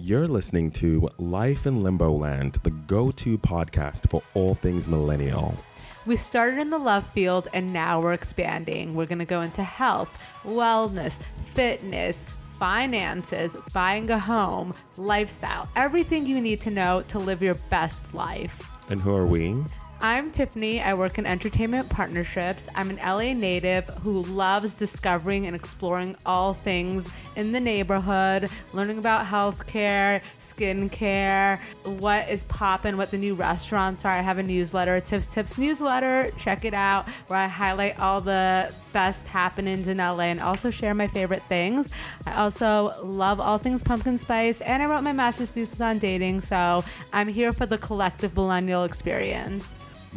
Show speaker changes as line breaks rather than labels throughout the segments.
You're listening to Life in Limbo Land, the go to podcast for all things millennial.
We started in the love field and now we're expanding. We're going to go into health, wellness, fitness, finances, buying a home, lifestyle, everything you need to know to live your best life.
And who are we?
I'm Tiffany. I work in entertainment partnerships. I'm an LA native who loves discovering and exploring all things in the neighborhood, learning about healthcare, skincare, what is popping, what the new restaurants are. I have a newsletter, Tiff's Tips newsletter. Check it out, where I highlight all the best happenings in LA and also share my favorite things. I also love all things pumpkin spice, and I wrote my master's thesis on dating, so I'm here for the collective millennial experience.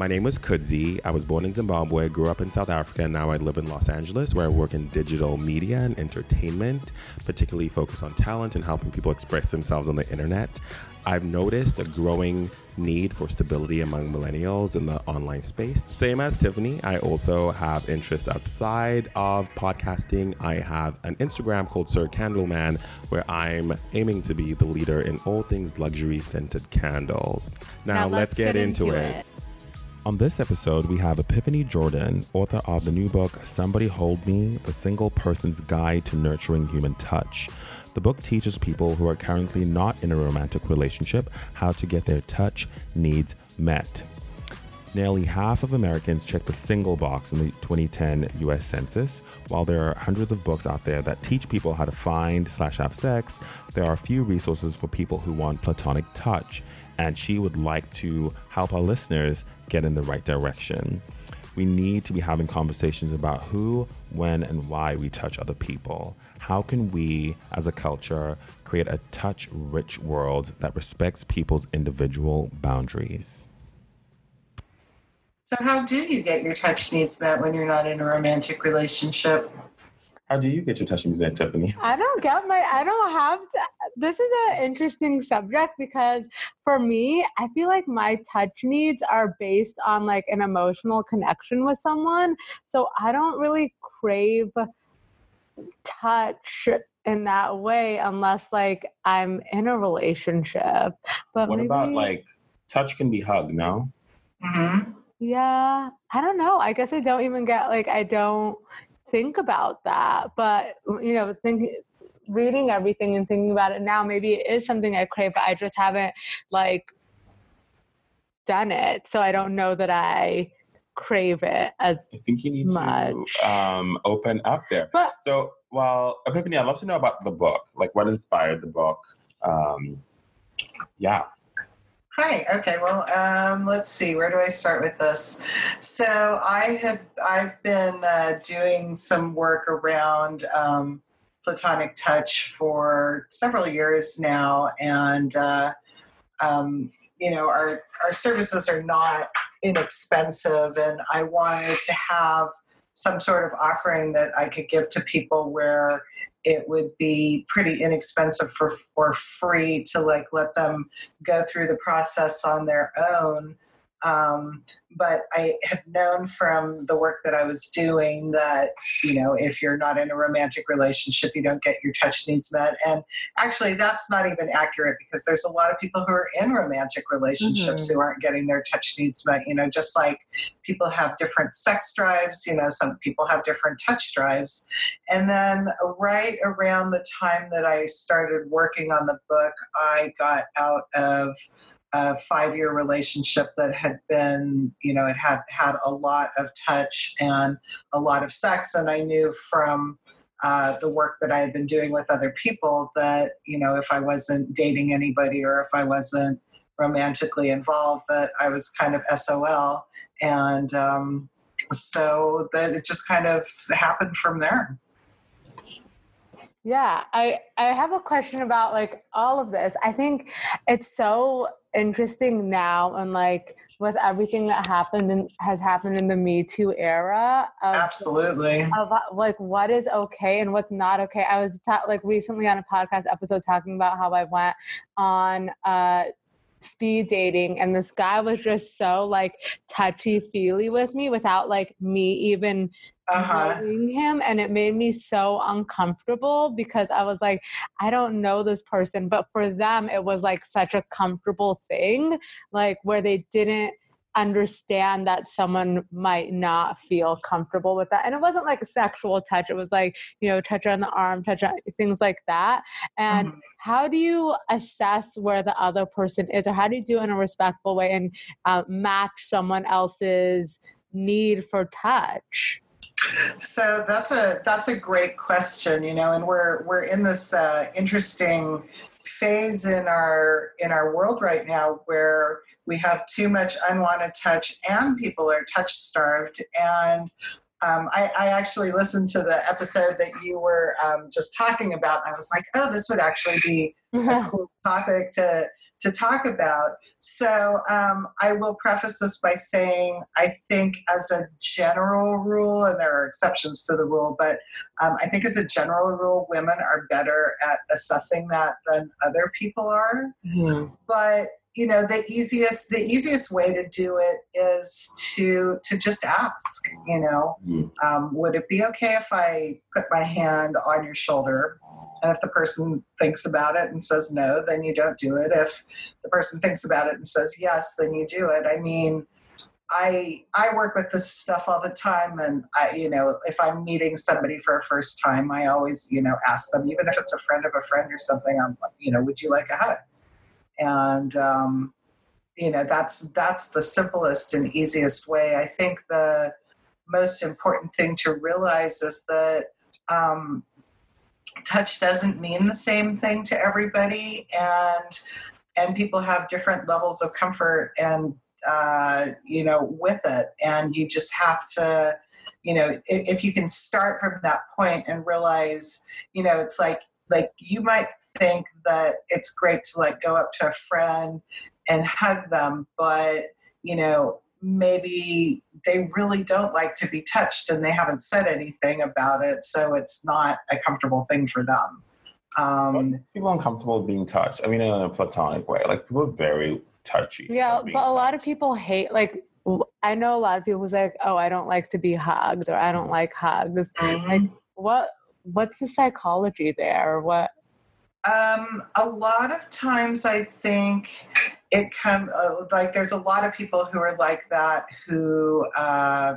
My name was Kudzi. I was born in Zimbabwe, grew up in South Africa, and now I live in Los Angeles, where I work in digital media and entertainment, particularly focused on talent and helping people express themselves on the internet. I've noticed a growing need for stability among millennials in the online space. Same as Tiffany, I also have interests outside of podcasting. I have an Instagram called Sir Candleman, where I'm aiming to be the leader in all things luxury scented candles. Now,
Now
let's,
let's
get,
get
into,
into
it.
it.
On this episode, we have Epiphany Jordan, author of the new book Somebody Hold Me The Single Person's Guide to Nurturing Human Touch. The book teaches people who are currently not in a romantic relationship how to get their touch needs met. Nearly half of Americans check the single box in the 2010 US Census. While there are hundreds of books out there that teach people how to find slash have sex, there are few resources for people who want platonic touch. And she would like to help our listeners get in the right direction. We need to be having conversations about who, when, and why we touch other people. How can we, as a culture, create a touch rich world that respects people's individual boundaries?
So, how do you get your touch needs met when you're not in a romantic relationship?
How do you get your touch needs met, Tiffany?
I don't get my, I don't have, to, this is an interesting subject because for me, I feel like my touch needs are based on like an emotional connection with someone. So I don't really crave touch in that way unless like I'm in a relationship. But
What
maybe,
about like touch can be hug, no?
Mm-hmm.
Yeah, I don't know. I guess I don't even get like I don't think about that. But you know, thinking reading everything and thinking about it now, maybe it is something I crave, but I just haven't like done it. So I don't know that I crave it as
I think you need
Much.
to um, open up there.
but
So, well, Epiphany, I'd love to know about the book. Like, what inspired the book? Um, yeah.
Hi. Okay. Well, um, let's see. Where do I start with this? So, I had I've been uh, doing some work around um, platonic touch for several years now, and uh, um, you know, our our services are not inexpensive, and I wanted to have some sort of offering that I could give to people where it would be pretty inexpensive for or free to like let them go through the process on their own. Um, but I had known from the work that I was doing that, you know, if you're not in a romantic relationship, you don't get your touch needs met. And actually, that's not even accurate because there's a lot of people who are in romantic relationships who aren't getting their touch needs met. You know, just like people have different sex drives, you know, some people have different touch drives. And then right around the time that I started working on the book, I got out of a five year relationship that had been, you know, it had had a lot of touch and a lot of sex. And I knew from uh, the work that I had been doing with other people that, you know, if I wasn't dating anybody or if I wasn't romantically involved, that I was kind of SOL. And um, so that it just kind of happened from there.
Yeah, I I have a question about like all of this. I think it's so interesting now and like with everything that happened and has happened in the Me Too era of
Absolutely.
of uh, like what is okay and what's not okay. I was ta- like recently on a podcast episode talking about how I went on uh speed dating and this guy was just so like touchy feely with me without like me even
Uh-huh.
knowing him and it made me so uncomfortable because I was like, I don't know this person. But for them, it was like such a comfortable thing, like where they didn't understand that someone might not feel comfortable with that. And it wasn't like a sexual touch. It was like, you know, touch on the arm, touch on things like that. And
Mhm.
how do you assess where the other person is or how do you do it in a respectful way and uh, match someone else's need for touch?
So that's a that's a great question, you know, and we're we're in this uh, interesting phase in our in our world right now where we have too much unwanted touch and people are touch starved and um, I, I actually listened to the episode that you were um, just talking about and i was like oh this would actually be a cool topic to to talk about. So um, I will preface this by saying I think, as a general rule, and there are exceptions to the rule, but um, I think as a general rule, women are better at assessing that than other people are. But you know the easiest the easiest way to do it is to to just ask you know
Mm.
um, would it be okay if i put my hand on your shoulder? And if the person thinks about it and says no then you don't do it. If the person thinks about it and says yes then you do it. I mean i i work with this stuff all the time and i you know if i'm meeting somebody for a first time i always you know ask them even if it's a friend of a friend or something i'm you know would you like a hug and um, you know that's that's the simplest and easiest way. I think the most important thing to realize is that um, touch doesn't mean the same thing to everybody and and people have different levels of comfort and uh, you know with it. And you just have to you know if, if you can start from that point and realize you know it's like like you might think that it's great to like go up to a friend and hug them but you know maybe they really don't like to be touched and they haven't said anything about it so it's not a comfortable thing for them um,
people uncomfortable being touched. I mean, in a platonic way. Like people are very touchy.
Yeah,
about being
but a lot of people hate like I know a lot of people who's like, "Oh, I don't like to be hugged," or "I don't like hugs." Like, what what's the psychology there? What?
Um, a lot of times, I think it come uh, like there's a lot of people who are like that who uh,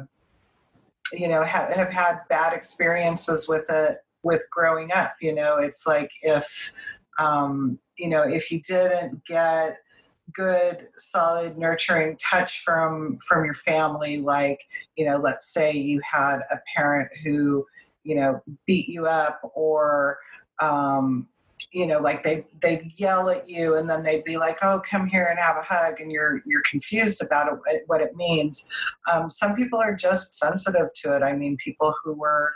you know have, have had bad experiences with it with growing up. You know, it's like if um, you know if you didn't get good solid nurturing touch from from your family like you know let's say you had a parent who you know beat you up or um, you know like they they yell at you and then they'd be like oh come here and have a hug and you're you're confused about it what it means. Um, some people are just sensitive to it. I mean people who were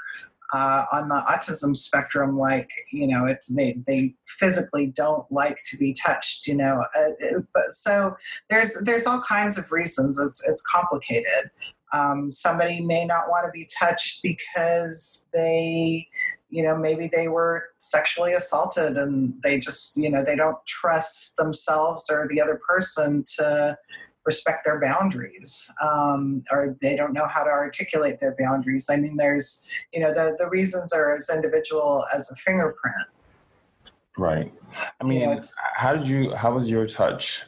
uh, on the autism spectrum like you know it's they they physically don't like to be touched you know uh, it- but so there's there's all kinds of reasons. It's it's complicated. Um, somebody may not want to be touched because they you know maybe they were sexually assaulted and they just you know they don't trust themselves or the other person to respect their boundaries um, or they don't know how to articulate their boundaries i mean there's you know the, the reasons are as individual as a fingerprint
Right. I mean,
Yeah, it's-
how did you? How was your touch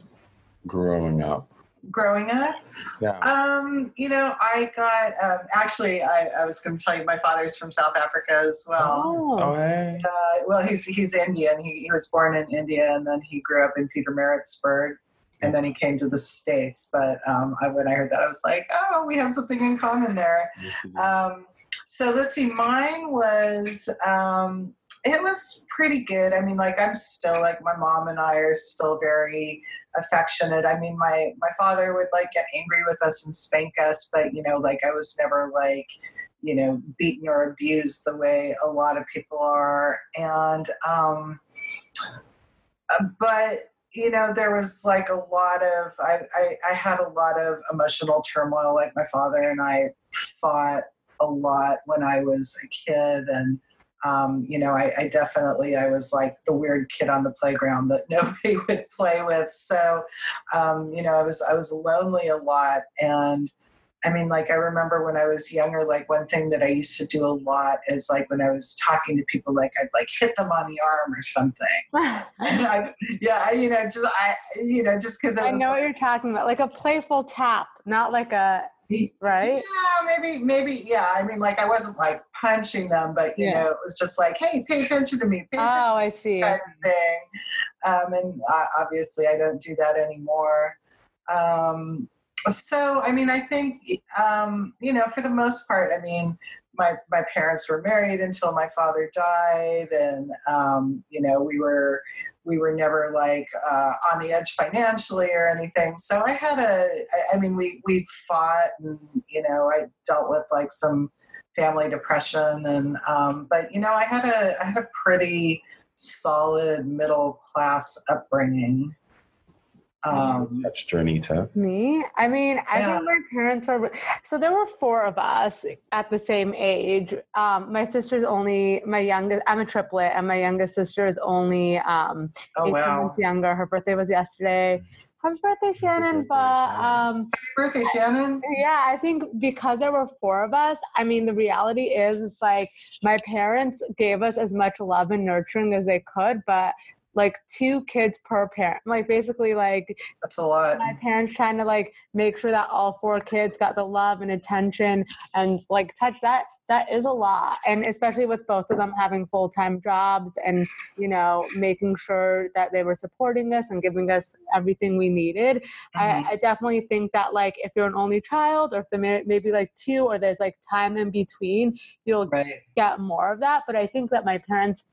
growing up?
Growing up
Yeah.
um, you know i got um, actually I, I was going to tell you my father's from south africa as well
oh, hey.
uh, well, he's he's Indian. He, he was born in India, and then he grew up in Pietermaritzburg, and then he came to the states. But um, I, when I heard that, I was like, oh, we have something in common there. Um, so let's see. Mine was um, it was pretty good. I mean, like I'm still like my mom and I are still very affectionate. I mean, my my father would like get angry with us and spank us, but you know, like I was never like you know beaten or abused the way a lot of people are, and um, uh, but you know there was like a lot of I, I i had a lot of emotional turmoil like my father and i fought a lot when i was a kid and um, you know I, I definitely i was like the weird kid on the playground that nobody would play with so um, you know i was i was lonely a lot and I mean, like I remember when I was younger, like one thing that I used to do a lot is like when I was talking to people, like I'd like hit them on the arm or something. and I, yeah, I, you know, just I, you know, just because
I know like, what you're talking about, like a playful tap, not like a right.
Yeah, maybe, maybe, yeah. I mean, like I wasn't like punching them, but you yeah. know, it was just like, hey, pay attention to me. Pay
oh, I see.
Kind of thing. Um, and uh, obviously, I don't do that anymore. Um, so i mean i think um, you know for the most part i mean my my parents were married until my father died and um, you know we were we were never like uh, on the edge financially or anything. So i had a i mean we we fought and you know i dealt with like some family depression and um, but you know i had a i had a pretty solid middle class upbringing
um, That's journey to
me. I mean, I yeah. think my parents were so there were four of us at the same age. Um, my sister's only my youngest. I'm a triplet, and my youngest sister is only um, oh, 18 wow. months younger. Her birthday was yesterday. Happy birthday, Shannon! Happy but um,
happy birthday, Shannon!
Yeah, I think because there were four of us. I mean, the reality is, it's like my parents gave us as much love and nurturing as they could, but like two kids per parent. Like basically like
that's a lot.
My parents trying to like make sure that all four kids got the love and attention and like touch that that is a lot and especially with both of them having full-time jobs and you know making sure that they were supporting us and giving us everything we needed mm-hmm. I, I, definitely think that like if you're an only child or if there may, maybe like two or there's like time in between you'll right. get more of that but i think that my parents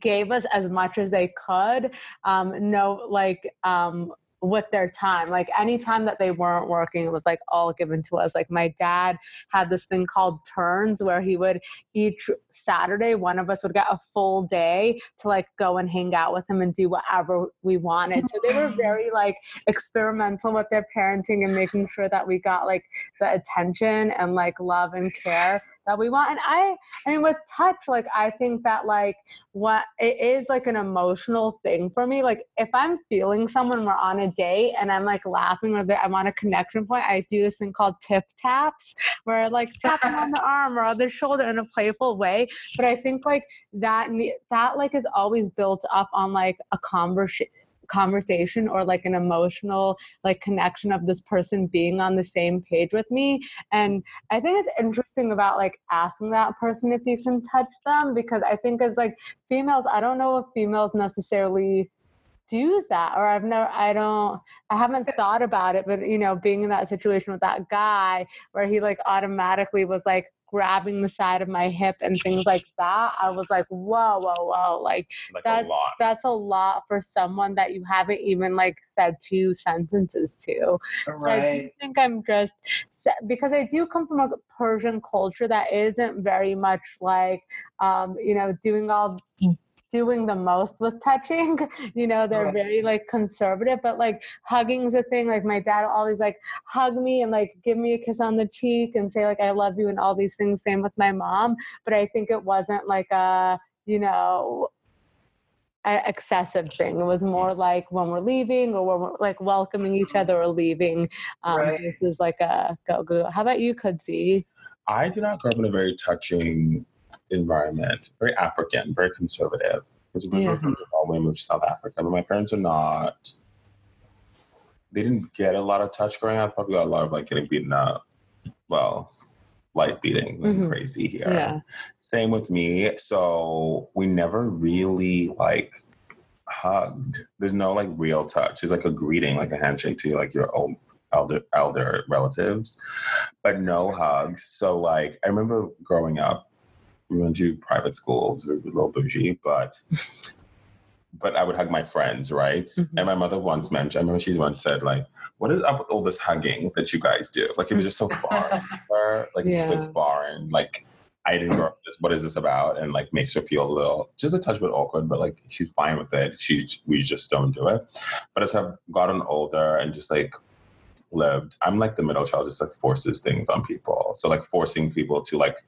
gave us as much as they could um no like um with their time. Like any time that they weren't working it was like all given to us. Like my dad had this thing called turns where he would each saturday one of us would get a full day to like go and hang out with him and do whatever we wanted. So they were very like experimental with their parenting and making sure that we got like the attention and like love and care that we want and i i mean with touch like i think that like what it is like an emotional thing for me like if i'm feeling someone we're on a date and i'm like laughing or i'm on a connection point i do this thing called tiff taps where I like tap them on the arm or on the shoulder in a playful way but i think like that that like is always built up on like a conversation conversation or like an emotional like connection of this person being on the same page with me. And i think it's interesting about like asking that person if you can touch them because i think as like females i don't know if females necessarily do that or i've never i don't i haven't thought about it but you know being in that situation with that guy where he like automatically was like grabbing the side of my hip and things like that i was like whoa whoa whoa like, like that's a that's a lot for someone that you haven't even like said two sentences to.
Right. so i
think i'm just because i do come from a persian culture that isn't very much like um you know doing all doing the most with touching. you know, they're very like conservative, but like hugging's a thing. Like my dad always like hug me and like give me a kiss on the cheek and say like I love you and all these things. Same with my mom. But I think it wasn't like a, you know, excessive thing. It was more like when we're leaving or when we're like welcoming each other or leaving. Um, right. This is like a go go. How about you, Kudzi?
I did not grow up in a very touching environment, very African, very conservative. Because originally yeah. from Zimbabwe, moved to South Africa, but my parents are not. They didn't get a lot of touch growing up. Probably got a lot of like getting beaten up. Well, light beating, like mm-hmm. crazy here. Yeah. Same with me. So we never really like hugged. There's no like real touch. It's like a greeting, like a handshake to like your own elder elder relatives, but no hugs. So like I remember growing up, we went to private schools, we were a little bougie, but but I would hug my friends, right? Mm-hmm. And my mother once mentioned, I remember she once said, like, what is up with all this hugging that you guys do? Like it was just so foreign her. Like yeah. it's so foreign. Like I didn't grow up this. What is this about? And like makes her feel a little just a touch bit awkward, but like she's fine with it. She we just don't do it. But as I've gotten older and just like lived, I'm like the middle child, just like forces things on people. So like forcing people to like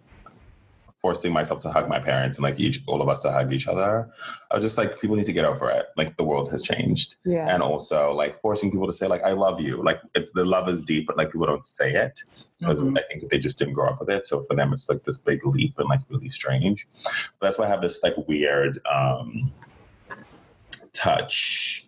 forcing myself to hug my parents and like each all of us to hug each other. I was just like, people need to get over it. Like the world has changed.
Yeah.
And also like forcing people to say like I love you. Like it's the love is deep, but like people don't say it because
Mhm.
I think they just didn't grow up with it. So for them it's like this big leap and like really strange. But that's why I have this like weird um touch.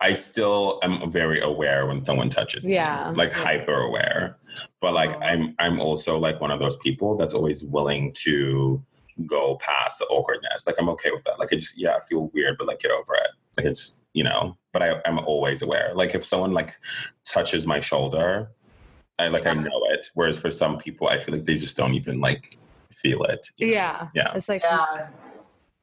I still am very aware when someone touches me.
Yeah.
Like
Yeah.
hyper aware. But like. I'm I'm also like one of those people that's always willing to go past the awkwardness. Like I'm okay with that. Like I just yeah, I feel weird, but like get over it. Like it's you know, but I, I'm always aware. Like if someone like touches my shoulder, I like I know it. Whereas for some people I feel like they just don't even like feel it.
Yeah.
Yeah.
It's like
Yeah.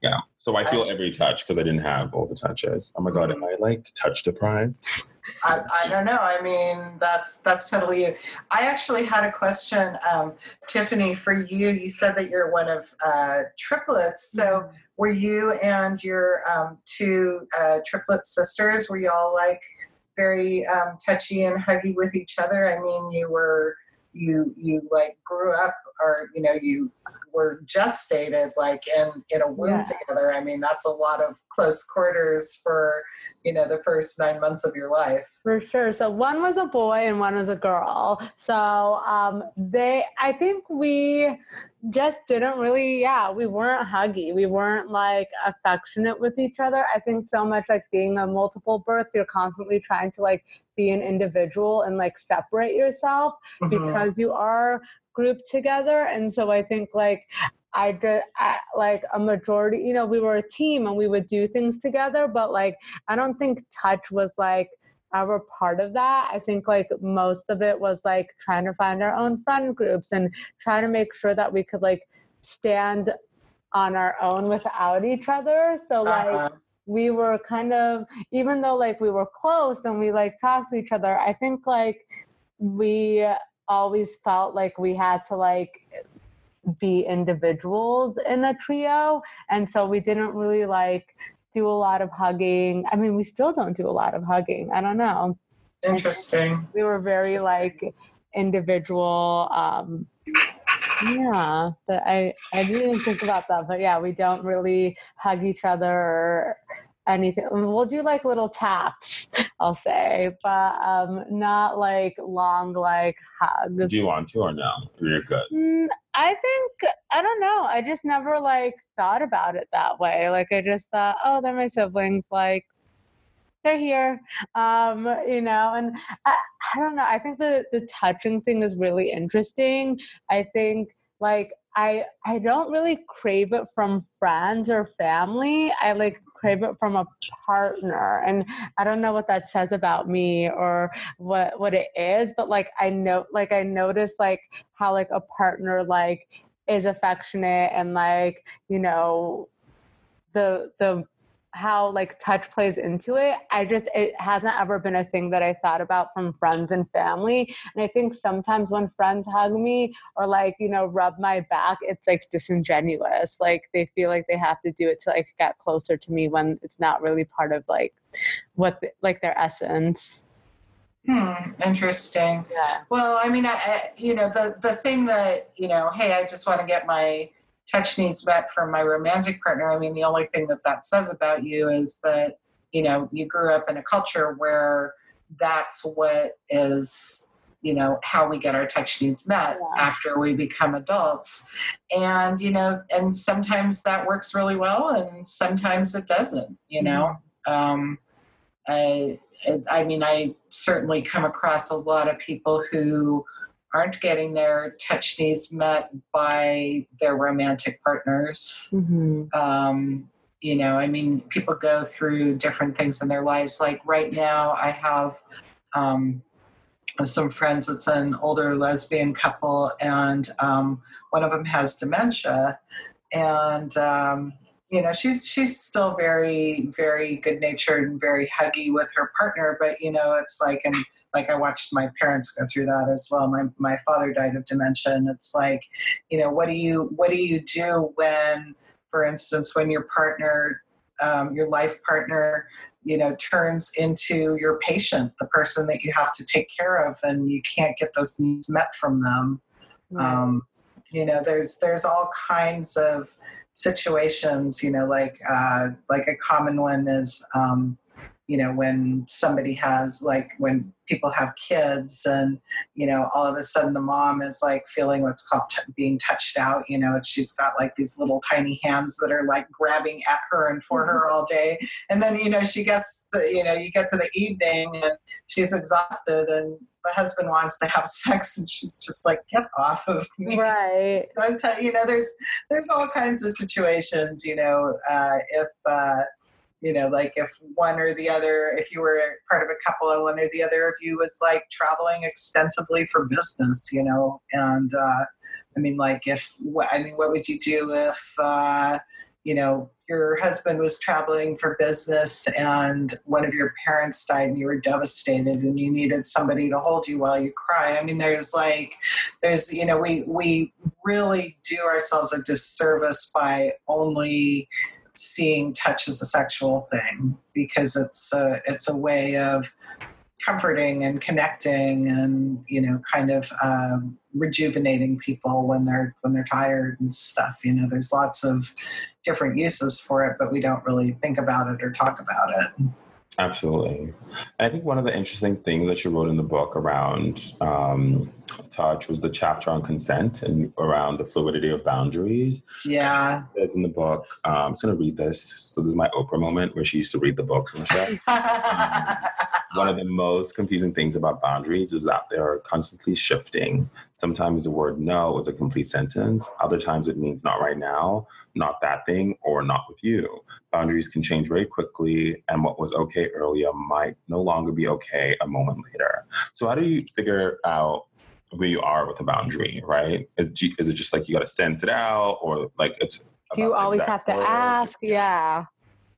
Yeah. So I feel every touch because I didn't have all the touches. Oh my god, mm-hmm. am I like touch deprived?
I, I don't know. I mean, that's that's totally you. I actually had a question, um, Tiffany, for you. You said that you're one of uh, triplets. So were you and your um, two uh, triplet sisters? Were you all like very um, touchy and huggy with each other? I mean, you were you you like grew up, or you know, you were gestated like in in a womb
Yeah.
together. I mean, that's a lot of close quarters for you know the first nine months of your life.
For sure. So one was a boy and one was a girl. So um, they, I think we just didn't really, yeah, we weren't huggy. We weren't like affectionate with each other. I think so much like being a multiple birth, you're constantly trying to like be an individual and like separate yourself
Mhm.
because you are grouped together. And so I think like I did I, like a majority, you know, we were a team and we would do things together, but like I don't think touch was like ever part of that. I think like most of it was like trying to find our own friend groups and trying to make sure that we could like stand on our own without each other. So like
Uh-huh.
we were kind of even though like we were close and we like talked to each other i think like we always felt like we had to like be individuals in a trio. And so we didn't really like do a lot of hugging. I mean we still don't do a lot of hugging. I don't know.
Interesting.
we were very like individual um yeah i i didn't even think about that. But yeah we don't really hug each other or anything we'll do like little taps i'll say but um not like long like hugs
Do you want to or no? You're good.
Mm, I think I don't know. I just never like thought about it that way. Like I just thought, oh, they're my siblings. Like they're here, um, you know. And I, I don't know. I think the the touching thing is really interesting. I think like I I don't really crave it from friends or family. I like crave it from a partner, and I don't know what that says about me or what what it is. But like I know, like I notice like how like a partner like is affectionate and like you know the the how like touch plays into it i just it hasn't ever been a thing that i thought about from friends and family and i think sometimes when friends hug me or like you know rub my back it's like disingenuous like they feel like they have to do it to like get closer to me when it's not really part of like what the, like their essence
Hmm. Interesting.
yeah
Well, I mean, I, I, you know, the the thing that you know, hey, I just want to get my touch needs met from my romantic partner. I mean, the only thing that that says about you is that you know you grew up in a culture where that's what is you know how we get our touch needs met
Yeah.
after we become adults and you know and sometimes that works really well and sometimes it doesn't you know um, I, I mean, I certainly come across a lot of people who aren't getting their touch needs met by their romantic partners.
mm-hmm.
Um, you know, I mean, people go through different things in their lives. Like right now, I have um, some friends. It's an older lesbian couple, and um, one of them has dementia, and um, you know, she's she's still very very good natured and very huggy with her partner. But you know, it's like and like I watched my parents go through that as well. My my father died of dementia, and it's like, you know, what do you what do you do when, for instance, when your partner, um, your life partner, you know, turns into your patient, the person that you have to take care of, and you can't get those needs met from them. Um, you know there's there's all kinds of situations you know like uh, like a common one is um, you know when somebody has like when people have kids and you know all of a sudden the mom is like feeling what's called t- being touched out you know she's got like these little tiny hands that are like grabbing at her and for her all day. And then you know she gets the you know you get to the evening and she's exhausted and the husband wants to have sex and she's just like get off of me.
Right.
Don't tell you know there's there's all kinds of situations you know uh, if uh, you know, like if one or the other, if you were part of a couple and one or the other of you was like traveling extensively for business, you know, and uh, I mean, like if, I mean, what would you do if, uh, you know, your husband was traveling for business and one of your parents died and you were devastated and you needed somebody to hold you while you cry. I mean, there's like, there's, you know, we, we really do ourselves a disservice by only seeing touch as a sexual thing because it's a, it's a way of comforting and connecting and you know kind of um, rejuvenating people when they're when they're tired and stuff you know there's lots of different uses for it but we don't really think about it or talk about it
Absolutely. I think one of the interesting things that you wrote in the book around um, touch was the chapter on consent and around the fluidity of boundaries.
Yeah.
There's in the book, um, I'm just going to read this. So, this is my Oprah moment where she used to read the books and stuff. um, one of the most confusing things about boundaries is that they're constantly shifting. Sometimes the word no is a complete sentence, other times it means not right now not that thing or not with you. Boundaries can change very quickly, and what was okay earlier might no longer be okay a moment later. So, how do you figure out where you are with a boundary, right? Is, is it just like you got to sense it out, or like it's.
Do you always have to words? ask? Yeah.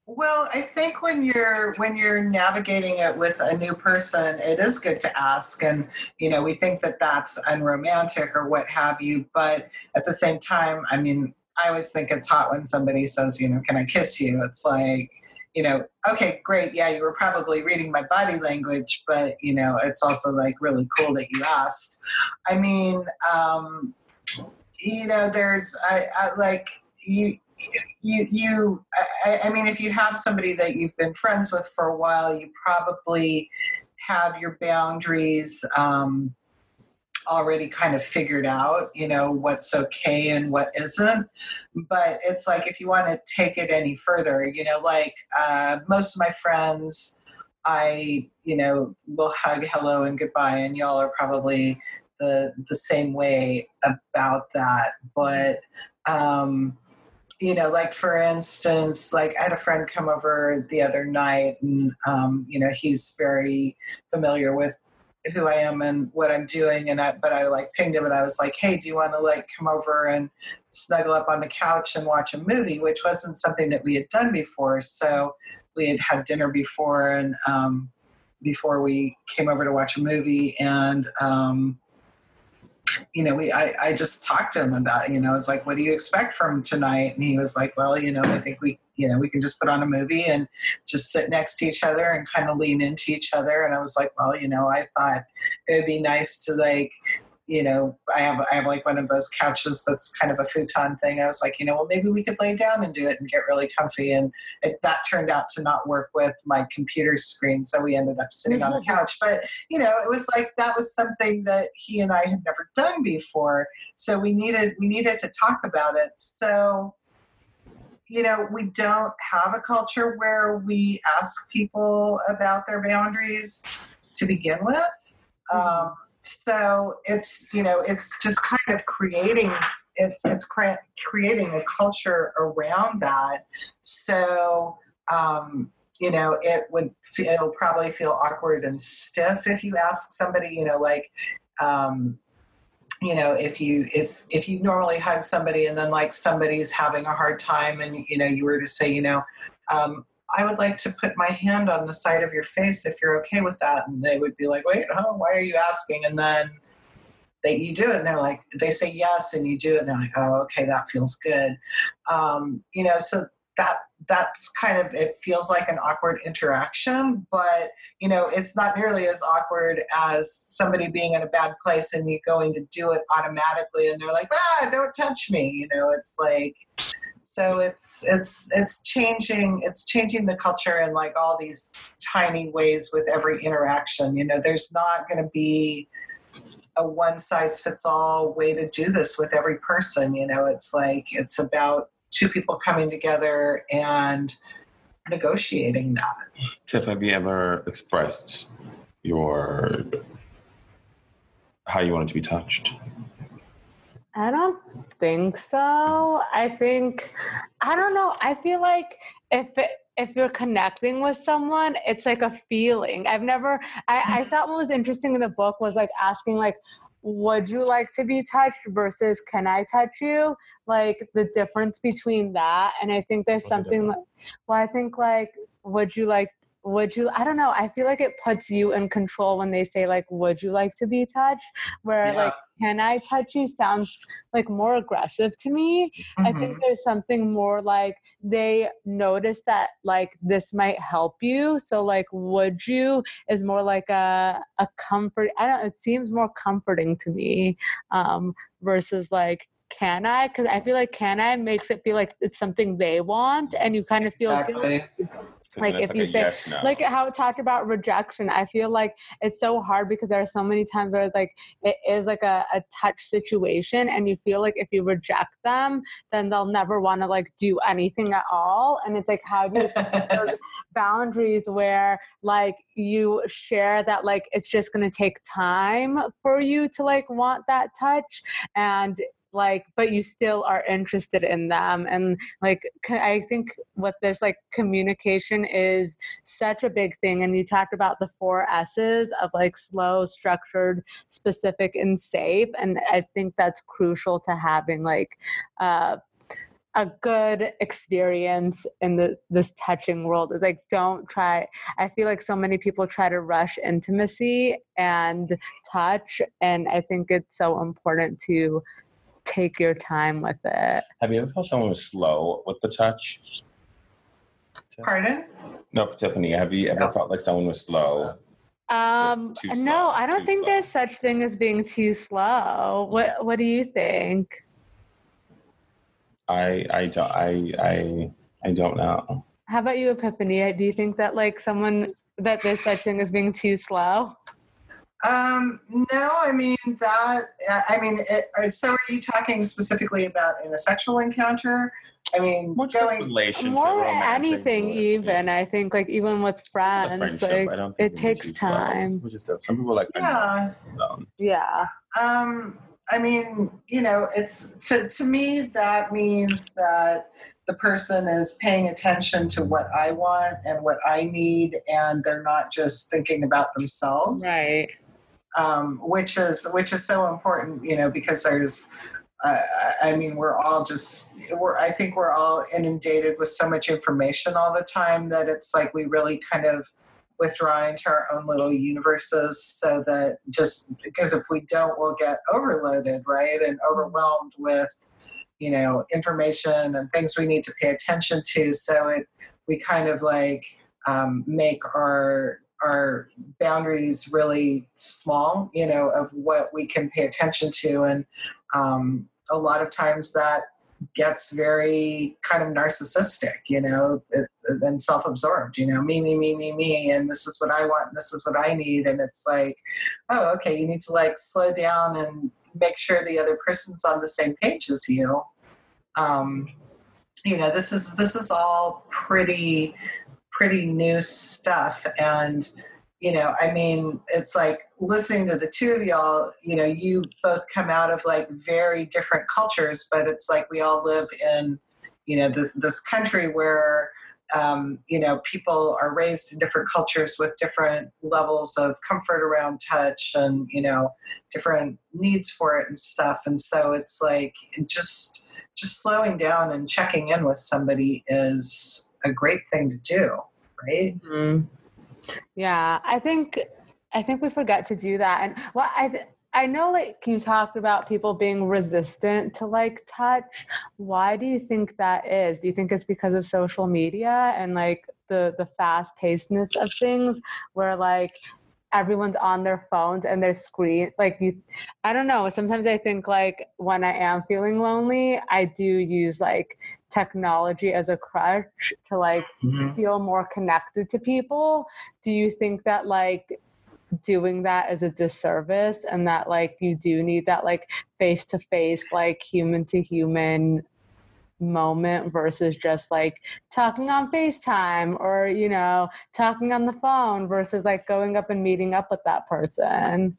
Well, I think when you're when you're navigating it with a new person, it is good to ask, and you know we think that that's unromantic or what have you. But at the same time, I mean, I always think it's hot when somebody says, you know, can I kiss you? It's like, you know, okay, great. Yeah, you were probably reading my body language, but, you know, it's also like really cool that you asked. I mean, um, you know, there's, I, I like, you, you, you, I, I mean, if you have somebody that you've been friends with for a while, you probably have your boundaries, um, already kind of figured out, you know, what's okay and what isn't. But it's like if you want to take it any further, you know, like uh, most of my friends, I, you know, will hug hello and goodbye, and y'all are probably the the same way about that. But um, you know, like for instance, like I had a friend come over the other night, and um, you know, he's very familiar with who I am and what I'm doing. And I, but I like pinged him and I was like, hey, do you want to like come over and snuggle up on the couch and watch a movie? Which wasn't something that we had done before. So we had had dinner before and um, before we came over to watch a movie and um, you know, we I, I just talked to him about, you know, I was like, what do you expect from tonight? And he was like, well, you know, I think we you know, we can just put on a movie and just sit next to each other and kind of lean into each other. And I was like, well, you know, I thought it would be nice to like, you know, I have I have like one of those couches that's kind of a futon thing. I was like, you know, well, maybe we could lay down and do it and get really comfy. And it, that turned out to not work with my computer screen, so we ended up sitting on a mm-hmm. couch. But you know, it was like that was something that he and I had never done before. So we needed we needed to talk about it. So you know, we don't have a culture where we ask people about their boundaries to begin with. Mm-hmm. Um, so it's you know it's just kind of creating it's it's cre- creating a culture around that. So um, you know it would it'll probably feel awkward and stiff if you ask somebody you know like um, you know if you if if you normally hug somebody and then like somebody's having a hard time and you know you were to say you know um, i would like to put my hand on the side of your face if you're okay with that. And they would be like wait huh, why are you asking? And then they you do it. And they're like they say yes and you do it. And they're like oh okay that feels good. Um, you know so that that's kind of it feels like an awkward interaction but you know it's not nearly as awkward as somebody being in a bad place and you going to do it automatically and they're like ah don't touch me. You know it's like so it's it's it's changing it's changing the culture in like all these tiny ways with every interaction you know there's not going to be a one size fits all way to do this with every person you know it's like it's about two people coming together and negotiating that.
Tiff, have you ever expressed your how you wanted to be touched?
I don't think so. I think I don't know. I feel like if it, if you're connecting with someone, it's like a feeling. I've never. I, I thought what was interesting in the book was like asking like, would you like to be touched versus can I touch you? Like the difference between that. And I think there's something, like, well, I think like, would you like would you i don't know i feel like it puts you in control when they say like would you like to be touched where yeah. like can i touch you sounds like more aggressive to me mm-hmm. i think mm-hmm. there's something more like they notice that like this might help you so like would you is more like a a comfort i don't it seems more comforting to me um versus like can I? Because I feel like can I makes it feel like it's something they want, and you kind of feel exactly like if like you say yes, no. like how it talked about rejection i feel like it's so hard because there are so many times where like it is like a, a touch situation and you feel like if you reject them then they'll never want to like do anything at all and it's like how do you boundaries where like you share that like it's just going to take time for you to like want that touch and like but you still are interested in them. And like i think what this like communication is such a big thing. And you talked about the four s's of like slow structured specific and safe. And i think that's crucial to having like uh a good experience in the this touching world is like don't try i feel like so many people try to rush intimacy and touch. And i think it's so important to take your time with it.
Have you ever felt someone was slow with the touch?
Pardon?
No, Tiffany. Have you ever no. felt like someone was slow?
Um, slow, no, I don't think slow. there's such thing as being too slow. What What do you think?
I I don't I I I don't know.
How about you, Epiphany? Do you think that like someone that there's such thing as being too slow?
Um, no, I mean that. I mean, it, uh, so are you talking specifically about in a sexual encounter? I mean,
What's going relationship,
more anything, even I think, like even with friends, like it takes time.
Just, some people like
yeah,
um, yeah.
Um, I mean, you know, it's to to me that means that the person is paying attention to what I want and what I need, and they're not just thinking about themselves.
Right
um, which is which is so important, you know, because there's, uh, I mean, we're all just, we're I think we're all inundated with so much information all the time that it's like we really kind of withdraw into our own little universes so that just because if we don't, we'll get overloaded, right, and overwhelmed with you know information and things we need to pay attention to. So it we kind of like um, make our our boundaries really small, you know, of what we can pay attention to. And um, a lot of times that gets very kind of narcissistic, you know, and self absorbed, you know, me, me, me, me, me, and this is what I want, and this is what I need. And it's like, oh, okay, you need to like slow down and make sure the other person's on the same page as you. Um, you know, this is this is all pretty pretty new stuff. And you know i mean it's like listening to the two of y'all you know you both come out of like very different cultures but it's like we all live in you know this this country where um, you know people are raised in different cultures with different levels of comfort around touch and you know different needs for it and stuff. And so it's like just just slowing down and checking in with somebody is a great thing to do, right?
Mm-hmm. Yeah, I think I think we forget to do that, and well, I. Th- I know like you talked about people being resistant to like touch. Why do you think that is? Do you think it's because of social media and like the the fast pacedness of things where like everyone's on their phones and their screen like you I don't know. Sometimes I think like when I am feeling lonely, I do use like technology as a crutch to like
Mhm.
feel more connected to people. Do you think that like doing that is a disservice and that like you do need that like face to face like human to human moment versus just like talking on FaceTime or you know talking on the phone versus like going up and meeting up with that person.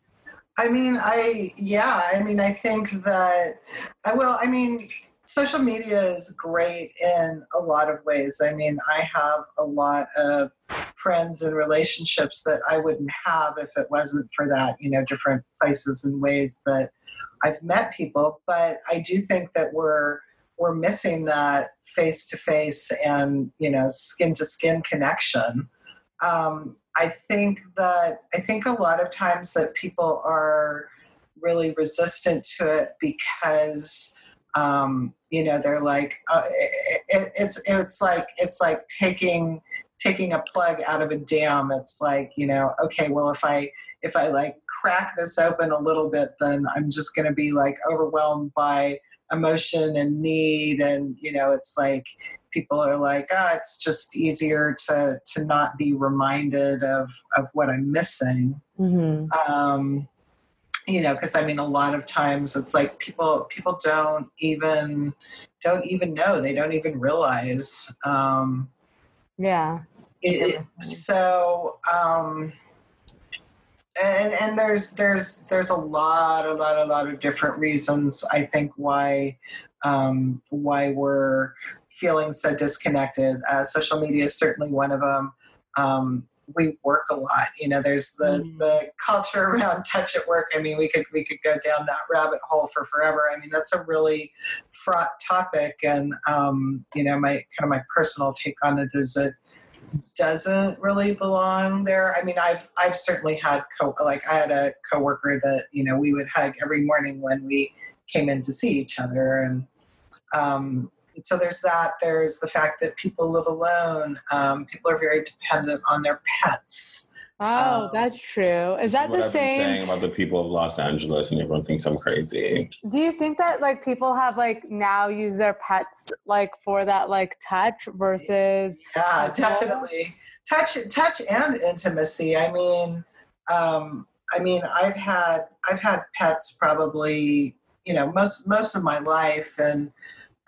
I mean, I yeah, I mean, I think that I will. I mean, social media is great in a lot of ways. I mean, I have a lot of friends and relationships that I wouldn't have if it wasn't for that. You know, different places and ways that I've met people. But I do think that we're we're missing that face to face and you know skin to skin connection. Um, I think that I think a lot of times that people are really resistant to it because um, you know they're like uh, it, it, it's it's like it's like taking taking a plug out of a dam. It's like you know okay well if I if I like crack this open a little bit then I'm just going to be like overwhelmed by emotion and need and you know it's like people are like ah it's just easier to to not be reminded of of what i'm missing
Mm-hmm.
um you know because i mean a lot of times it's like people people don't even don't even know they don't even realize um
Yeah.
it, it- so um and and there's there's there's a lot a lot a lot of different reasons i think why um why we're feeling so disconnected. Uh, social media is certainly one of them um we work a lot you know there's the
Mhm.
the culture around touch at work i mean we could we could go down that rabbit hole for forever i mean that's a really fraught topic and um you know my kind of my personal take on it is that doesn't really belong there. I mean, I've I've certainly had co like I had a coworker that you know we would hug every morning when we came in to see each other, and um, so there's that. There's the fact that people live alone. Um, people are very dependent on their pets.
Oh,
Um,
that's true. Is that
what
the
I've been
same?
saying about the people of Los Angeles, and everyone thinks I'm crazy.
Do you think that like people have like now use their pets like for that like touch versus
Yeah,
Okay.
definitely. Touch, touch, and intimacy. I mean, um, I mean, I've had I've had pets probably you know most most of my life, and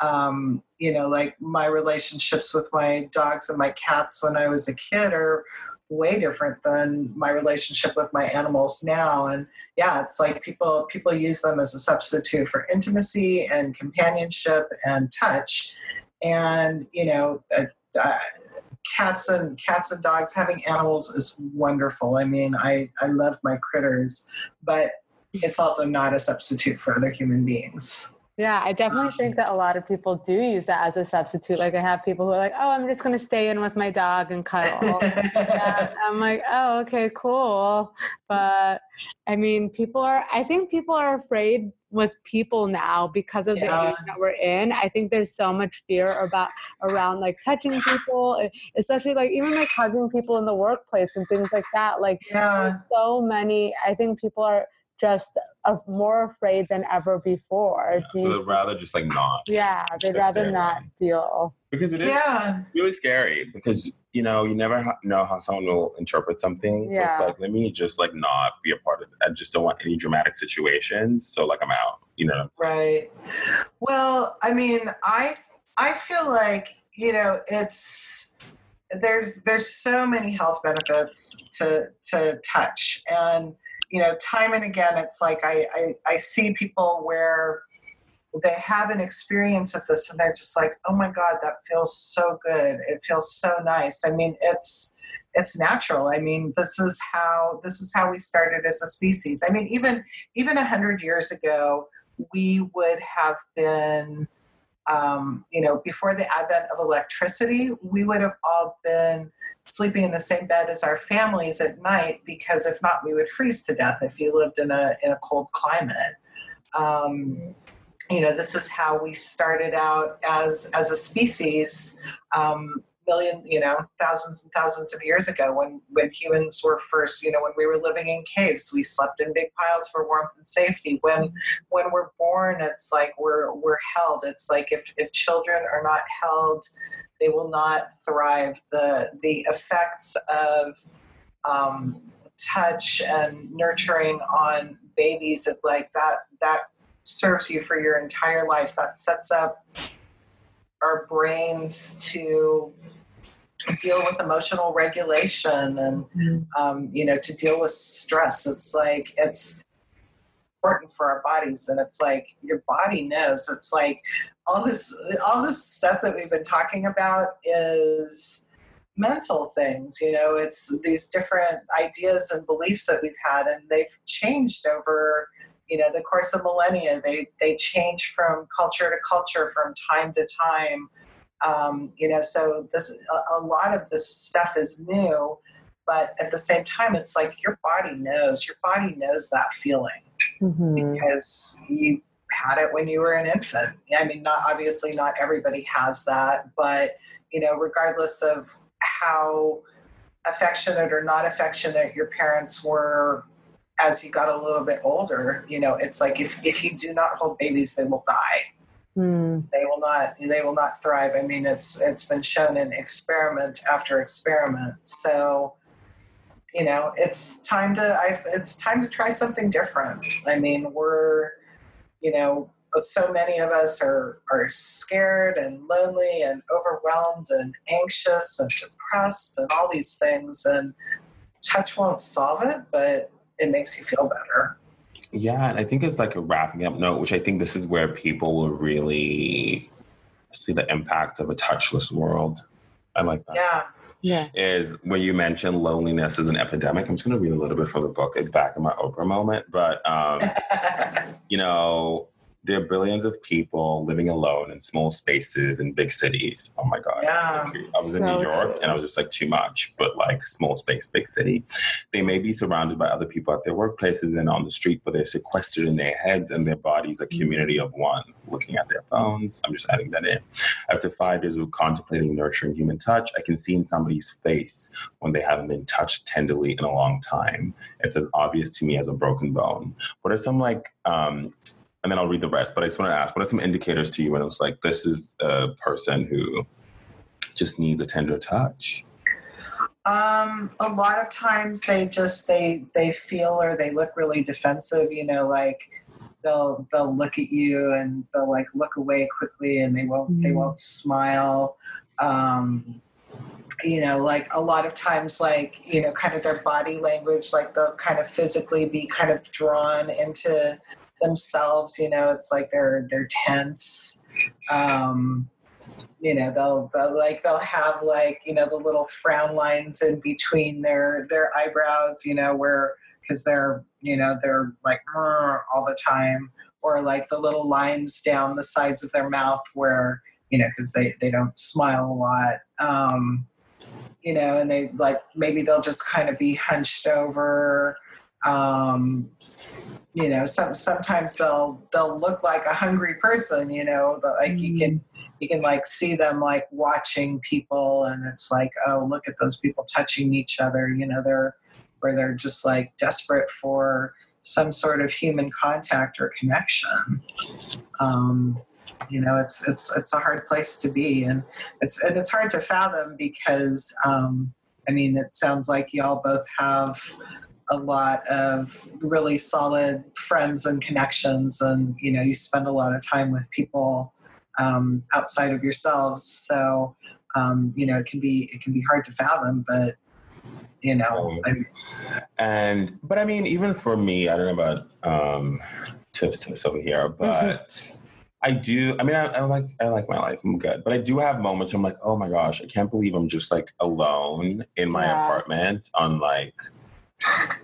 um, you know, like my relationships with my dogs and my cats when I was a kid are way different than my relationship with my animals now. And yeah it's like people people use them as a substitute for intimacy and companionship and touch. And you know uh, uh, cats and cats and dogs having animals is wonderful. I mean i i love my critters but it's also not a substitute for other human beings
Yeah, I definitely think that a lot of people do use that as a substitute. Like I have people who are like, "Oh, I'm just going to stay in with my dog and cuddle." and I'm like, "Oh, okay, cool." But I mean, people are I think people are afraid with people now because of the age that we're in. I think there's so much fear about around like touching people, e- especially like even like hugging people in the workplace and things like that. Like
yeah
so many I think people are just uh, more afraid than ever before. Do
So they'd rather just like not.
yeah, they'd rather
stay
not deal.
Because it is
yeah
really scary because you know you never ha- know how someone will interpret something. So it's like let me just like not be a part of it. I just don't want any dramatic situations. So like I'm out. You know.
Right. Well, I mean, I I feel like you know it's there's there's so many health benefits to to touch, and you know, time and again, it's like I I, I see people where they have an experience of this and they're just like oh my god that feels so good. It feels so nice. I mean it's it's natural. I mean this is how this is how we started as a species. I mean even even a hundred years ago we would have been um, you know before the advent of electricity we would have all been sleeping in the same bed as our families at night because if not, we would freeze to death if you lived in a in a cold climate. Um, you know, this is how we started out as as a species. Um, million, you know, thousands and thousands of years ago when when humans were first, you know, when we were living in caves, we slept in big piles for warmth and safety. When when we're born, it's like we're we're held. It's like if if children are not held, they will not thrive. The the effects of um, touch and nurturing on babies, it like that that serves you for your entire life. That sets up our brains to deal with emotional regulation and um, you know to deal with stress it's like it's important for our bodies and it's like your body knows. It's like all this all this stuff that we've been talking about is mental things you know? It's these different ideas and beliefs that we've had and they've changed over you know the course of millennia. They they change from culture to culture from time to time. Um, you know, so this a, a lot of this stuff is new, but at the same time, it's like your body knows. Your body knows that feeling mm-hmm. because you had it when you were an infant. I mean, not obviously not everybody has that, but you know, regardless of how affectionate or not affectionate your parents were as you got a little bit older, you know, it's like if, if you do not hold babies, they will die. Mm. They will not. They will not thrive. I mean, it's it's been shown in experiment after experiment. So, you know, it's time to. I've, it's time to try something different. I mean, we're, you know, so many of us are are scared and lonely and overwhelmed and anxious and depressed and all these things. And touch won't solve it, but it makes you feel better.
Yeah, and I think it's like a wrapping up note, which I think this is where people will really see the impact of a touchless world. I like that.
Yeah.
Yeah.
Is when you mention loneliness as an epidemic. I'm just going to read a little bit from the book. It's back in my Oprah moment, but um, you know, there are billions of people living alone in small spaces in big cities. Oh my God.
Yeah.
I was in New York and I was just like, too much, but like small space, big city. They may be surrounded by other people at their workplaces and on the street, but they're sequestered in their heads and their bodies, a mm-hmm. community of one, looking at their phones. I'm just adding that in. After five years of contemplating nurturing human touch, I can see in somebody's face when they haven't been touched tenderly in a long time. It's as obvious to me as a broken bone. What are some like um, and then I'll read the rest. But I just want to ask, what are some indicators to you when it was like, this is a person who just needs a tender touch?
Um, a lot of times they just they they feel or they look really defensive. You know, like they'll they'll look at you and they'll like look away quickly and they won't mm-hmm. they won't smile. Um, you know, like a lot of times, like you know, kind of their body language, like they'll kind of physically be kind of drawn into themselves. You know, it's like they're they're tense. Um, you know, they'll, they'll like they'll have like you know the little frown lines in between their their eyebrows. You know, where because they're you know they're like all the time, or like the little lines down the sides of their mouth where you know because they they don't smile a lot. Um, you know, and they like maybe they'll just kind of be hunched over. Um, you know some sometimes they'll they'll look like a hungry person you know the, like mm you can you can like see them like watching people and it's like oh look at those people touching each other you know they're where they're just like desperate for some sort of human contact or connection. Um, you know it's it's it's a hard place to be and it's and it's hard to fathom because um, i mean it sounds like y'all both have a lot of really solid friends and connections and you know you spend a lot of time with people um, outside of yourselves so um, you know it can be it can be hard to fathom but you know
um, and but i mean even for me i don't know about um tips tips over here but I do. I mean, I, I, like I like my life. I'm good, but I do have moments. Where I'm like, oh my gosh, I can't believe I'm just like alone in my yeah. apartment on like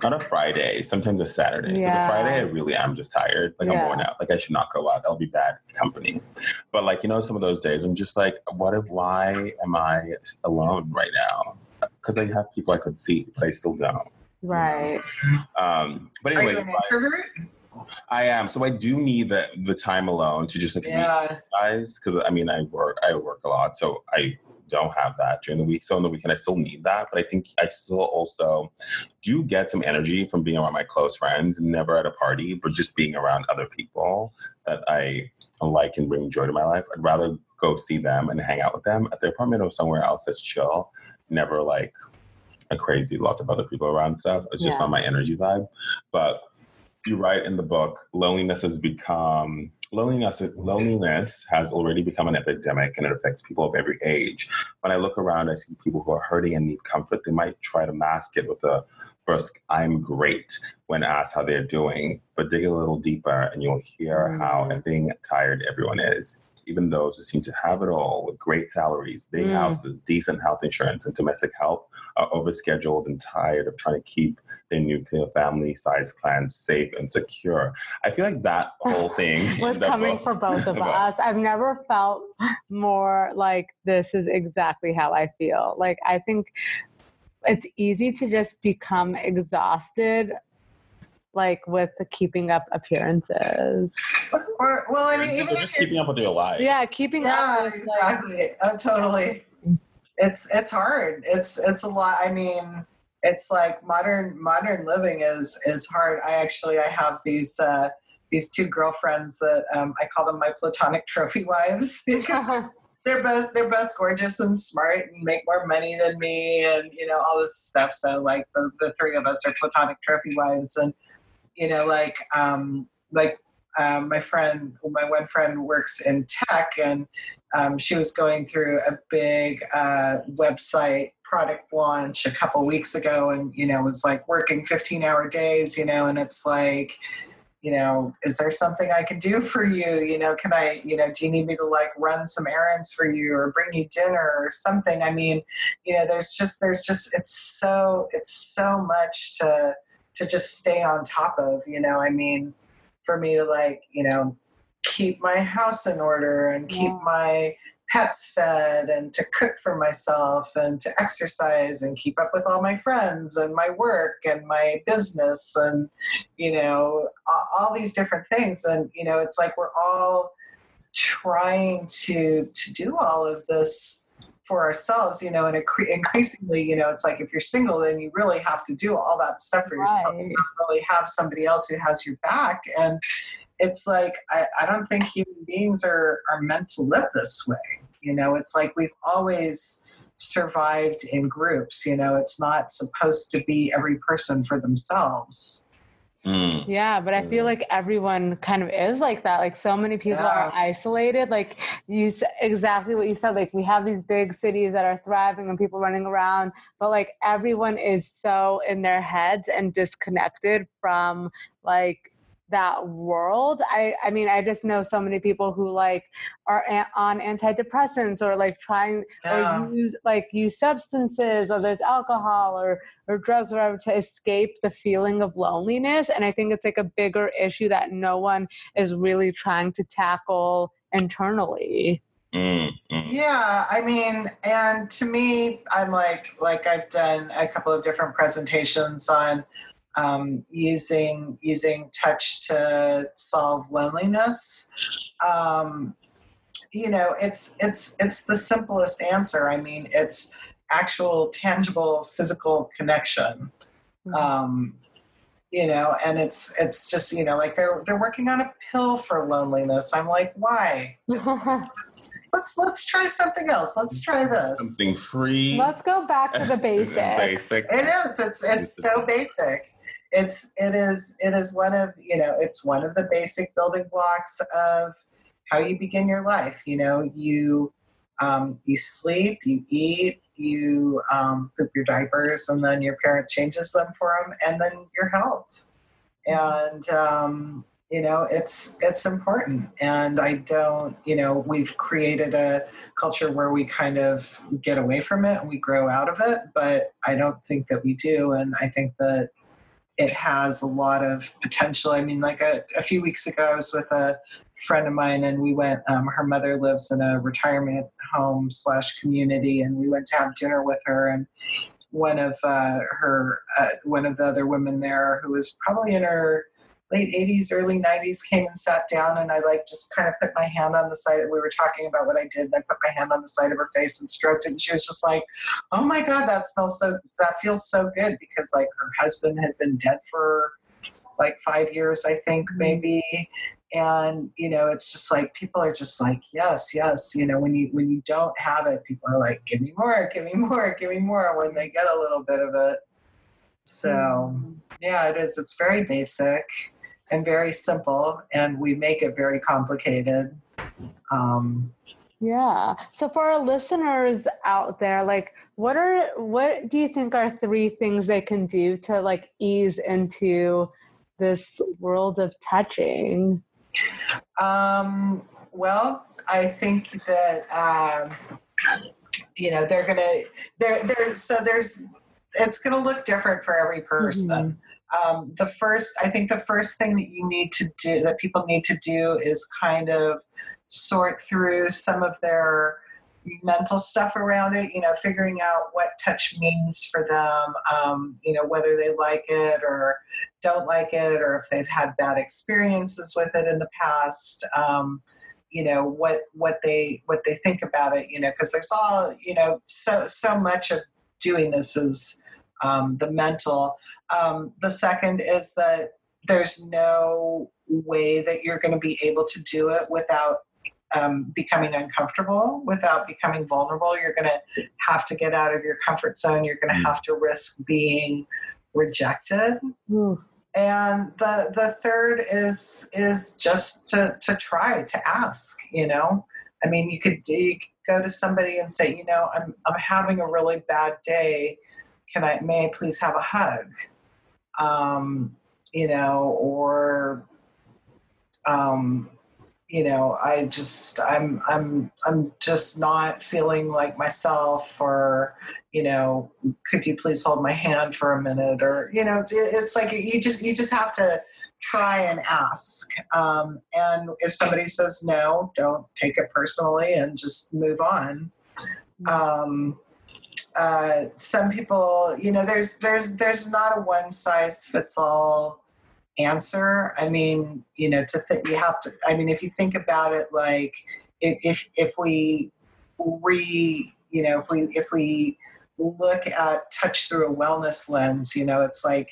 not a Friday, sometimes a Saturday. Yeah. a Friday, I really am just tired. Like yeah. I'm worn out. Like I should not go out. I'll be bad company. But like you know, some of those days, I'm just like, what if? Why am I alone right now? because I have people I could see, but I still don't.
Right.
Um, but
Are you
anyway,
an introvert?
I am. So I do need the the time alone to just like meet
Yeah.
guys because I mean I work I work a lot, so I don't have that during the week. So on the weekend I still need that, but I think I still also do get some energy from being around my close friends, never at a party, but just being around other people that I like and bring joy to my life. I'd rather go see them and hang out with them at their apartment or somewhere else that's chill. Never like a crazy lots of other people around stuff. It's just
Yeah.
not my energy vibe. But you write in the book, loneliness has become loneliness. Loneliness has already become an epidemic, and it affects people of every age. When I look around, I see people who are hurting and need comfort. They might try to mask it with a brusque "I'm great" when asked how they're doing, but dig a little deeper, and you'll hear how
and
being tired everyone is. Even those who seem to have it all, with great salaries, big
Mm.
houses, decent health insurance, and domestic help, are overscheduled and tired of trying to keep their nuclear family size clans safe and secure. I feel like that whole thing
was coming
book-
for both of
But-
us. I've never felt more like this is exactly how I feel. Like I think it's easy to just become exhausted like with the keeping up appearances.
Or, well, I mean,
They're
even
just
if you're
keeping up with their lives.
Yeah, keeping
yeah,
up with like
exactly. Oh, totally. It's it's hard. It's it's a lot. I mean, it's like modern modern living is is hard. I actually I have these uh, these two girlfriends that um, I call them my platonic trophy wives because they're both they're both gorgeous and smart and make more money than me and you know all this stuff. So like the, the three of us are platonic trophy wives and you know like um, like um, my friend my one friend works in tech and um, she was going through a big uh, website product launch a couple weeks ago and you know was like working 15 hour days you know and it's like you know is there something i can do for you? You know can i you know do you need me to like run some errands for you or bring you dinner or something? I mean you know there's just there's just it's so it's so much to to just stay on top of you know? I mean for me to like you know keep my house in order and keep
Yeah.
my pets fed and to cook for myself and to exercise and keep up with all my friends and my work and my business and you know all, these different things. And you know it's like we're all trying to to do all of this for ourselves you know and increasingly you know it's like if you're single then you really have to do all that stuff for yourself.
Right.
you don't really have somebody else who has your back. And it's like I, I don't think human beings are are meant to live this way you know it's like we've always survived in groups you know it's not supposed to be every person for themselves
Mm.
Yeah, but I feel like everyone kind of is like that. Like so many people are isolated. Like you exactly what you said. Like we have these big cities that are thriving and people running around, but like everyone is so in their heads and disconnected from like that world. I I mean, I just know so many people who like are a- on antidepressants or like trying
Yeah.
or use like use substances or there's alcohol or or drugs or whatever to escape the feeling of loneliness and i think it's like a bigger issue that no one is really trying to tackle internally
Mm. Mm.
Yeah, I mean, and to me, I'm like, like I've done a couple of different presentations on um, using using touch to solve loneliness. Um, you know, it's it's it's the simplest answer. I mean, it's actual, tangible, physical connection. Um, you know, and it's it's just you know, like they're they're working on a pill for loneliness. I'm like, why? Let's let's, let's try something else. Let's try this.
Something free.
let's go back to the basics
Basic.
It is. It's it's so basic. It's it is it is one of you know it's one of the basic building blocks of how you begin your life. You know you um, you sleep, you eat, you um, poop your diapers, and then your parent changes them for them, and then you're held. And um, you know it's it's important. And I don't you know we've created a culture where we kind of get away from it and we grow out of it, but I don't think that we do. And I think that it has a lot of potential. I mean, like a, a few weeks ago, I was with a friend of mine and we went, um, her mother lives in a retirement home slash community and we went to have dinner with her and one of uh, her uh, one of the other women there who was probably in her late 80s early 90s came and sat down and i like just kind of put my hand on the side of, we were talking about what i did and i put my hand on the side of her face and stroked it and she was just like oh my god that smells so that feels so good because like her husband had been dead for like five years i think mm-hmm. maybe. And you know it's just like people are just like yes yes you know when you when you don't have it people are like give me more give me more give me more when they get a little bit of it. So mm-hmm. yeah it is it's very basic and very simple and we make it very complicated um,
yeah so for our listeners out there like what are what do you think are three things they can do to like ease into this world of touching
um, well, I think that um, you know they're gonna they're there. So there's it's gonna look different for every person. Mm-hmm. Um, the first, I think, the first thing that you need to do that people need to do is kind of sort through some of their mental stuff around it, you know, figuring out what touch means for them, um, you know, whether they like it or don't like it, or if they've had bad experiences with it in the past. Um, you know what what they what they think about it you know because there's all you know so so much of doing this is um, the mental um, the second is that there's no way that you're going to be able to do it without um, becoming uncomfortable, without becoming vulnerable. You're going to have to get out of your comfort zone. You're going to mm. have to risk being rejected. Ooh. And the the third is is just to to try to ask. You know, I mean, you could, you could go to somebody and say, you know, I'm I'm having a really bad day. Can I may I please have a hug? Um, you know, or um, you know i just i'm i'm i'm just not feeling like myself or you know could you please hold my hand for a minute or you know it's like you just you just have to try and ask um, and if somebody says no don't take it personally and just move on. Um, uh, some people you know there's there's there's not a one size fits all answer. I mean, you know, to think you have to. I mean, if you think about it, like if if, we re, you know, if we if we look at touch through a wellness lens, you know, it's like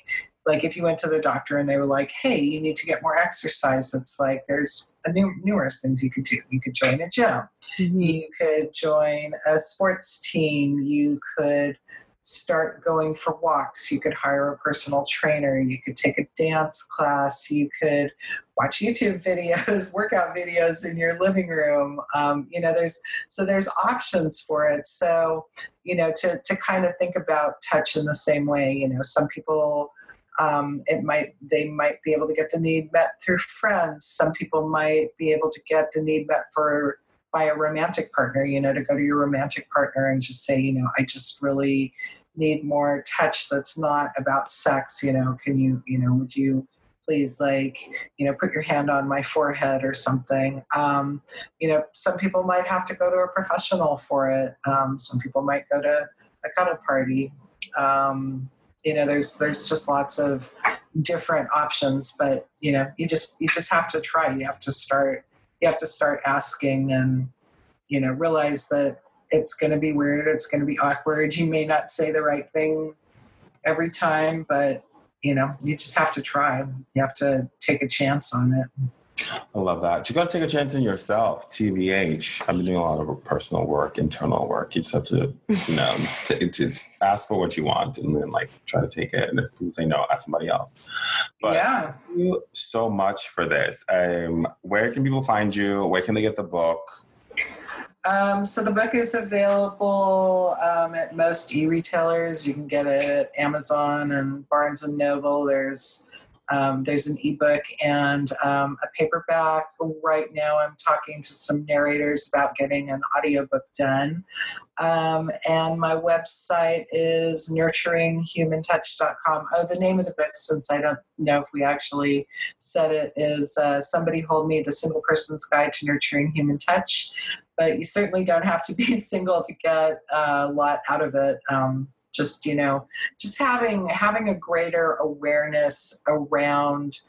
like if you went to the doctor and they were like, "Hey, you need to get more exercise," it's like there's a new numerous things you could do. You could join a gym. Mm-hmm. You could join a sports team. You could start going for walks. You could hire a personal trainer. You could take a dance class. You could watch YouTube videos, workout videos in your living room. Um, you know, there's so there's options for it. So, you know, to to kind of think about touch in the same way. You know, some people. Um, it might they might be able to get the need met through friends. Some people might be able to get the need met for by a romantic partner, you know, to go to your romantic partner and just say, you know, I just really need more touch that's not about sex, you know, can you, you know, would you please like, you know, put your hand on my forehead or something. Um, you know, some people might have to go to a professional for it. Um, some people might go to a cuddle party. Um, you know, there's there's just lots of different options, but you know, you just you just have to try. You have to start you have to start asking and you know realize that it's going to be weird it's going to be awkward. You may not say the right thing every time but you know you just have to try. You have to take a chance on it
I love that. You got to take a chance in yourself. TBH. I've been doing a lot of personal work, internal work. You just have to, you know, to, to ask for what you want and then like try to take it. And if people say no, ask somebody else. But
yeah.
Thank you so much for this. Um, where can people find you? Where can they get the book?
Um, so the book is available um, at most e-retailers. You can get it at Amazon and Barnes and Noble. There's um, there's an ebook and um, a paperback. Right now, I'm talking to some narrators about getting an audiobook done. Um, and my website is nurturinghumantouch.com. Oh, the name of the book, since I don't know if we actually said it, is uh, Somebody Hold Me The Single Person's Guide to Nurturing Human Touch. But you certainly don't have to be single to get a lot out of it. Um, just you know just having having a greater awareness around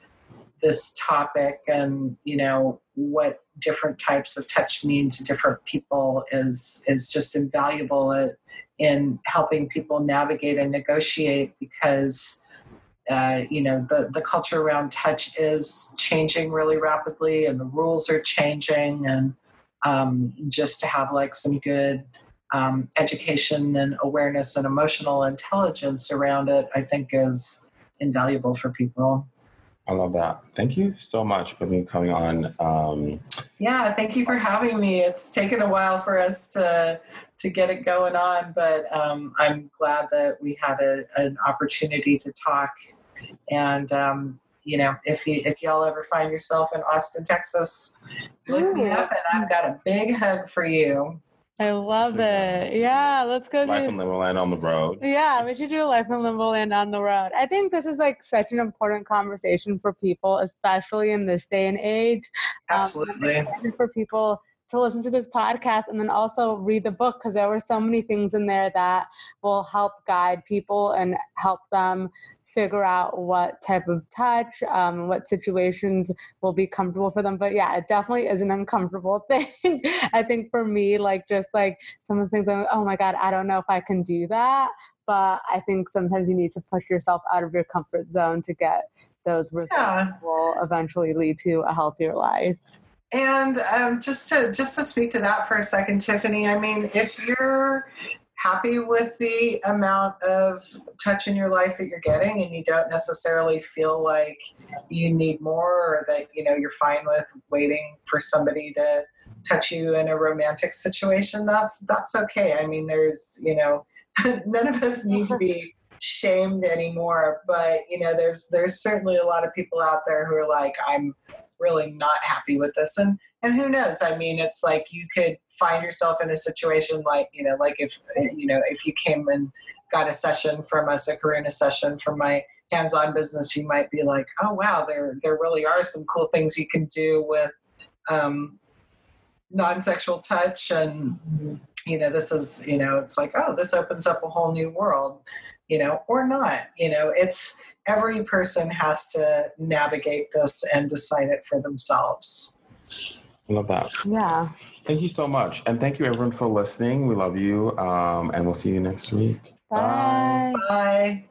this topic and you know what different types of touch mean to different people is is just invaluable in helping people navigate and negotiate because uh, you know the, the culture around touch is changing really rapidly and the rules are changing and um, just to have like some good um, education and awareness and emotional intelligence around it i think is invaluable for people
I love that. Thank you so much for me coming on. Um,
yeah, thank you for having me. It's taken a while for us to to get it going on, but um, I'm glad that we had a, an opportunity to talk. And um, you know, if you if y'all ever find yourself in Austin, Texas, look Ooh. me up, and I've got a big hug for you.
I love it. Yeah, let's go.
Life do, in Limboland on the road.
Yeah, we should do a Life in Limboland on the road. I think this is like such an important conversation for people, especially in this day and age.
Um, Absolutely. Um,
for people to listen to this podcast and then also read the book because there were so many things in there that will help guide people and help them figure out what type of touch, um, what situations will be comfortable for them. But yeah, it definitely is an uncomfortable thing. I think for me, like just like some of the things I'm like, oh my God, I don't know if I can do that. But I think sometimes you need to push yourself out of your comfort zone to get those results yeah. will eventually lead to a healthier life.
And um, just to just to speak to that for a second, Tiffany. I mean, if you're happy with the amount of touch in your life that you're getting and you don't necessarily feel like you need more or that you know you're fine with waiting for somebody to touch you in a romantic situation that's that's okay. I mean there's you know none of us need to be shamed anymore but you know there's there's certainly a lot of people out there who are like i'm really not happy with this and and who knows? I mean it's like you could find yourself in a situation like you know like if you know if you came and got a session from us a karuna session from my hands-on business you might be like oh wow there there really are some cool things you can do with um, non-sexual touch and you know this is you know it's like oh this opens up a whole new world you know or not you know it's every person has to navigate this and decide it for themselves
love that.
Yeah.
Thank you so much. And thank you everyone for listening. We love you. Um, and we'll see you next week.
Bye.
Bye. Bye.